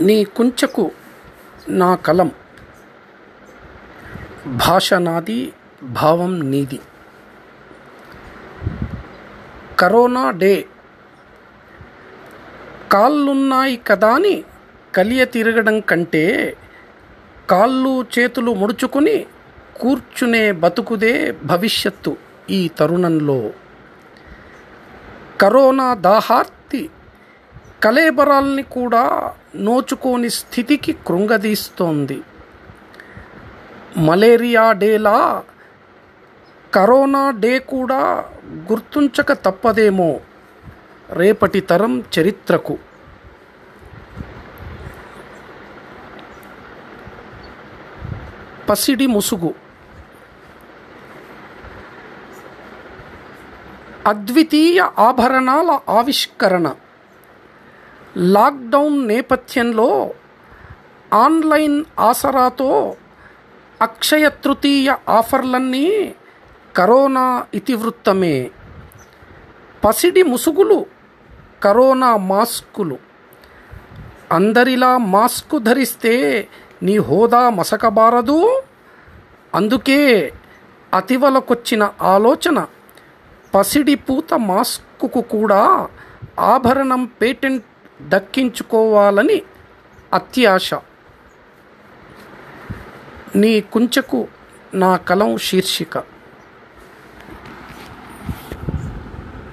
నీ కుంచకు నా కలం భాష నాది భావం నీది. కరోనా డే కాళ్ళున్నాయి కదా అని కలియ తిరగడం కంటే కాళ్ళు చేతులు ముడుచుకుని కూర్చునే బతుకుదే భవిష్యత్తు ఈ తరుణంలో. కరోనా దాహార్తి కలేబరాల్ని కూడా నోచుకోని స్థితికి కృంగదీస్తోంది. మలేరియా డేలా కరోనా డే కూడా గుర్తుంచక తప్పదేమో రేపటి తరం చరిత్రకు. పసిడి ముసుగు అద్వితీయ ఆభరణాల ఆవిష్కరణ. లాక్డౌన్ నేపథ్యంలో ఆన్లైన్ ఆసరాతో అక్షయ తృతీయ ఆఫర్లన్నీ కరోనా ఇతివృత్తమే. పసిడి ముసుగులు కరోనా మాస్కులు. అందరిలా మాస్కు ధరిస్తే నీ హోదా మసకబారదు. అందుకే అతివలకొచ్చిన ఆలోచన పసిడి పూత మాస్కుకు కూడా ఆభరణం పేటెంట్ దక్కించుకోవాలని అత్యాశ. నీ కుంచకు నా కలం శీర్షిక.